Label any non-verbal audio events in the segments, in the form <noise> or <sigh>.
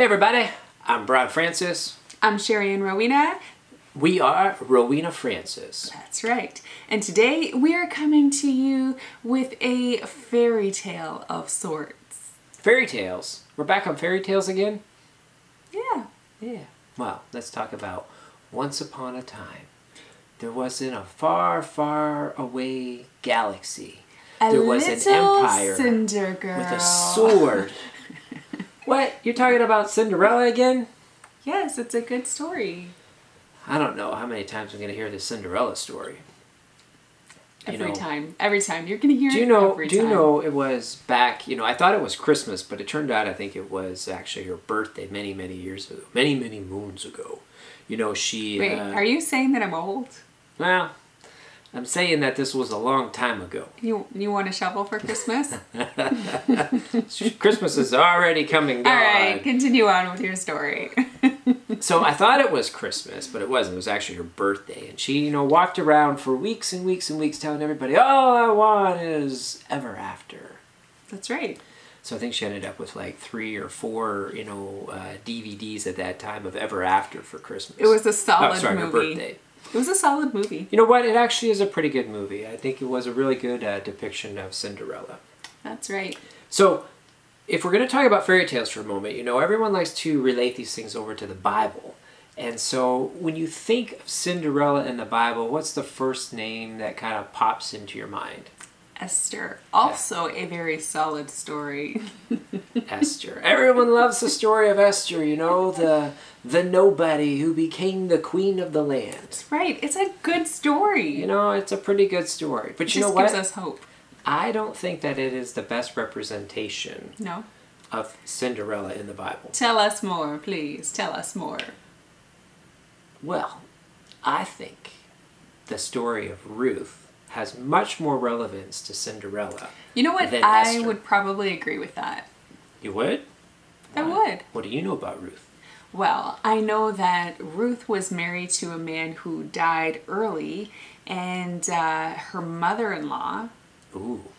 Hey everybody, I'm Brian Francis. I'm Sherry and Rowena. We are Rowena Francis. That's right. And today we are coming to you with a fairy tale of sorts. Fairy tales. We're back on fairy tales again? Yeah. Yeah. Well, let's talk about Once Upon a Time. There was in a far, far away galaxy. A there was an empire with a sword. <laughs> what? You're talking about Cinderella again? Yes, it's a good story. I don't know how many times I'm going to hear this Cinderella story. You Every know, time. Every time. You're going to hear Do you it know? Do you time. know it was back? You know, I thought it was Christmas, but it turned out I think it was actually her birthday many, many years ago, many, many moons ago. You know, she. Wait, uh, are you saying that I'm old? Well, I'm saying that this was a long time ago. You you want a shovel for Christmas? <laughs> <laughs> Christmas is already coming. All right, continue on with your story. <laughs> so I thought it was Christmas, but it wasn't. It was actually her birthday, and she, you know, walked around for weeks and weeks and weeks, telling everybody, "All I want is ever after." That's right. So I think she ended up with like three or four, you know, uh, DVDs at that time of Ever After for Christmas. It was a solid oh, sorry, her birthday. It was a solid movie. You know what? It actually is a pretty good movie. I think it was a really good uh, depiction of Cinderella. That's right. So, if we're going to talk about fairy tales for a moment, you know, everyone likes to relate these things over to the Bible. And so, when you think of Cinderella in the Bible, what's the first name that kind of pops into your mind? Esther. Also a very solid story. <laughs> Esther. Everyone loves the story of Esther, you know, the the nobody who became the queen of the land. Right. It's a good story. You know, it's a pretty good story. But it you know gives what? us hope. I don't think that it is the best representation No. of Cinderella in the Bible. Tell us more, please. Tell us more. Well, I think the story of Ruth has much more relevance to Cinderella. You know what? I Esther. would probably agree with that. You would? I Why? would. What do you know about Ruth? Well, I know that Ruth was married to a man who died early, and uh, her mother in law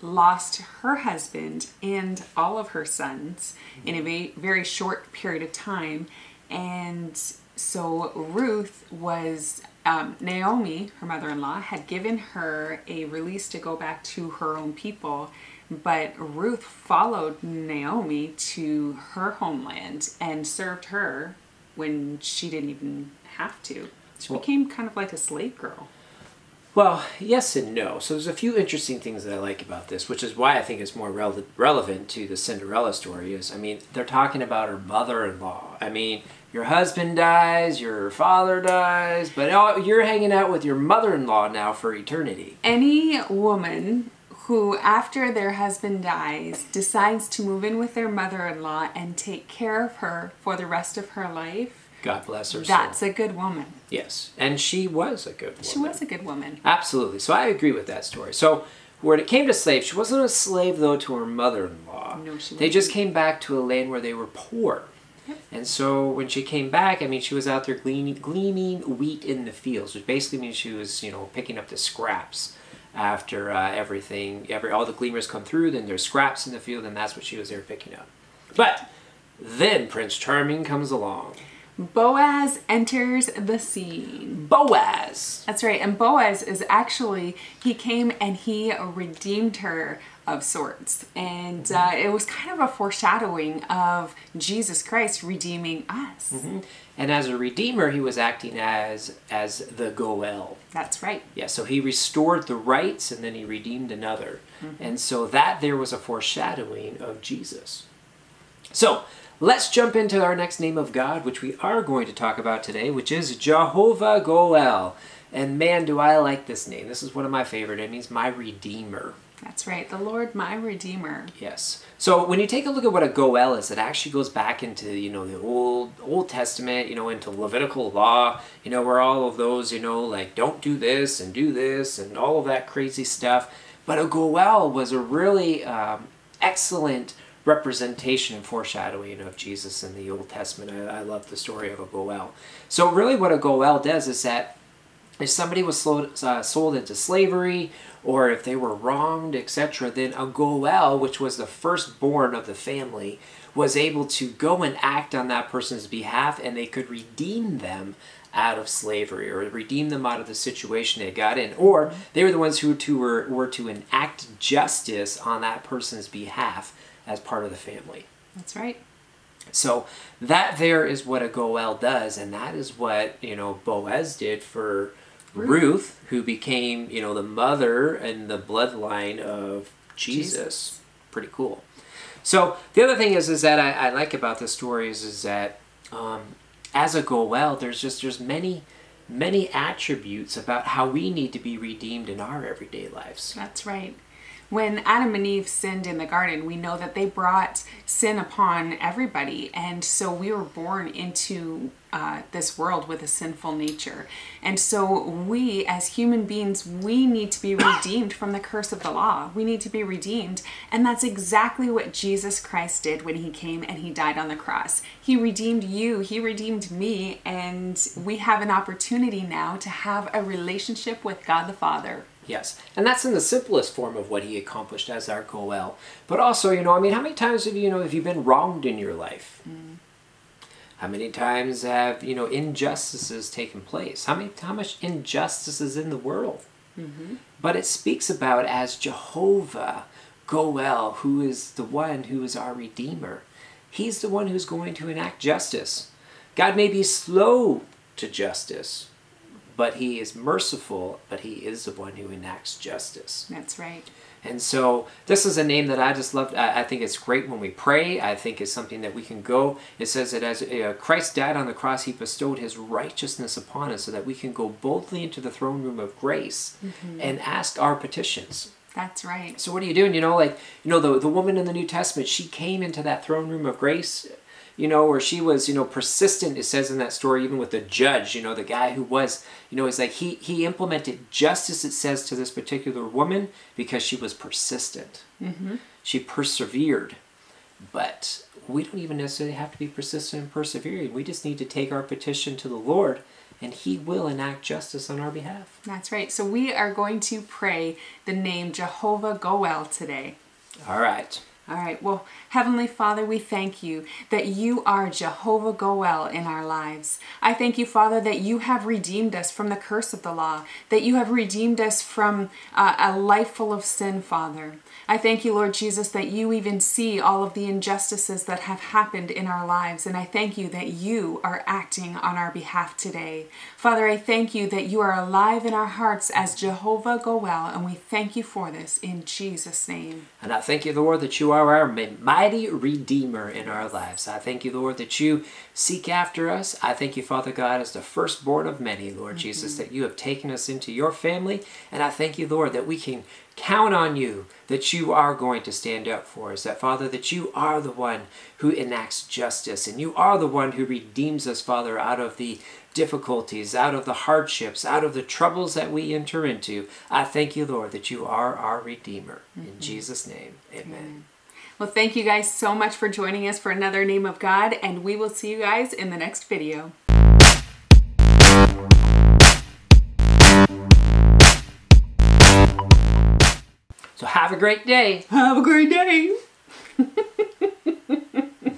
lost her husband and all of her sons in a very, very short period of time. And so Ruth was, um, Naomi, her mother in law, had given her a release to go back to her own people. But Ruth followed Naomi to her homeland and served her when she didn't even have to. She Well- became kind of like a slave girl. Well, yes and no. So there's a few interesting things that I like about this, which is why I think it's more rele- relevant to the Cinderella story. Is I mean, they're talking about her mother-in-law. I mean, your husband dies, your father dies, but you're hanging out with your mother-in-law now for eternity. any woman who after their husband dies decides to move in with their mother-in-law and take care of her for the rest of her life God bless her. that's soul. a good woman yes, and she was a good woman. she was a good woman Absolutely. So I agree with that story. So when it came to slaves, she wasn't a slave though to her mother-in-law. No, she They just came back to a land where they were poor. And so when she came back, I mean, she was out there gleaning, gleaning wheat in the fields, which basically means she was, you know, picking up the scraps after uh, everything, every all the gleamers come through. Then there's scraps in the field, and that's what she was there picking up. But then Prince Charming comes along, boaz enters the scene Boaz. that's right and boaz is actually he came and he redeemed her of sorts and uh, it was kind of a foreshadowing of jesus christ redeeming us And as a redeemer, he was acting as as the Goel. that's right Yeah, so he restored the rights and then he redeemed another. And so that there was a foreshadowing of Jesus. So let's jump into our next name of God, which we are going to talk about today, which is Jehovah Goel. And man, do I like this name. This is one of my favorite. It means my redeemer. That's right, the Lord my Redeemer. Yes. So when you take a look at what a goel is, it actually goes back into you know the old Old Testament, you know, into Levitical law, you know, where all of those, you know, like don't do this and do this and all of that crazy stuff. But a goel was a really um, excellent representation and foreshadowing of Jesus in the Old Testament. I, I love the story of a goel. So really, what a goel does is that if somebody was sold, uh, sold into slavery or if they were wronged, etc., then a Goel, which was the firstborn of the family, was able to go and act on that person's behalf and they could redeem them out of slavery or redeem them out of the situation they got in. Or they were the ones who to, were, were to enact justice on that person's behalf as part of the family. That's right. So that there is what a Goel does, and that is what, you know, Boaz did for Ruth, Ruth who became, you know, the mother and the bloodline of Jesus. Jesus. Pretty cool. So the other thing is, is that I, I like about this story is, is that um, as a Goel, there's just there's many many attributes about how we need to be redeemed in our everyday lives. That's right when Adam and Eve sinned in the garden, we know that they brought sin upon everybody. And so we were born into uh, this world with a sinful nature. And so we, as human beings, we need to be <coughs> redeemed from the curse of the law. We need to be redeemed. And that's exactly what Jesus Christ did when he came and he died on the cross. He redeemed you, he redeemed me, and we have an opportunity now to have a relationship with God the Father. Yes, and that's in the simplest form of what he accomplished as our Goel. But also, you know, I mean, how many times have you, know, have you been wronged in your life? Mm. How many times have you know injustices taken place? How many how much injustice is in the world? Mm-hmm. But it speaks about as Jehovah Goel, who is the one who is our Redeemer. He's the one who's going to enact justice. God may be slow to justice, but he is merciful, but he is the one who enacts justice. That's right. And so this is a name that I just love. I, I, think it's great when we pray. I think it's something that we can go. It says that as uh, Christ died on the cross, he bestowed his righteousness upon us so that we can go boldly into the throne room of grace mm-hmm. and ask our petitions. That's right. So what are you doing? You know, like, you know, the, the woman in the New Testament, she came into that throne room of grace you know, where she was, you know, persistent. It says in that story, even with the judge, you know, the guy who was, you know, it's like he he implemented justice. It says to this particular woman because she was persistent. Mm-hmm. She persevered, but we don't even necessarily have to be persistent and persevering. We just need to take our petition to the Lord and he will enact justice on our behalf. That's right. So we are going to pray the name Jehovah Goel today. All right. All right. Well, Heavenly Father, we thank you that you are Jehovah Goel in our lives. I thank you, Father, that you have redeemed us from the curse of the law, that you have redeemed us from uh, a life full of sin, Father. I thank you, Lord Jesus, that you even see all of the injustices that have happened in our lives, and I thank you that you are acting on our behalf today. Father, I thank you that you are alive in our hearts as Jehovah Goel, and we thank you for this in Jesus' name. And I thank you, Lord, that you are our mighty Redeemer in our lives. I thank you, Lord, that you seek after us. I thank you, Father God, as the firstborn of many, Lord mm-hmm. Jesus, that you have taken us into your family. And I thank you, Lord, that we can count on you that you are going to stand up for us. That, Father, that you are the one who enacts justice and you are the one who redeems us, Father, out of the difficulties, out of the hardships, out of the troubles that we enter into. I thank you, Lord, that you are our Redeemer. Mm-hmm. In Jesus' name, amen. Well, thank you guys so much for joining us for another Name of God, and we will see you guys in the next video. So have a great day. Have a great day. <laughs>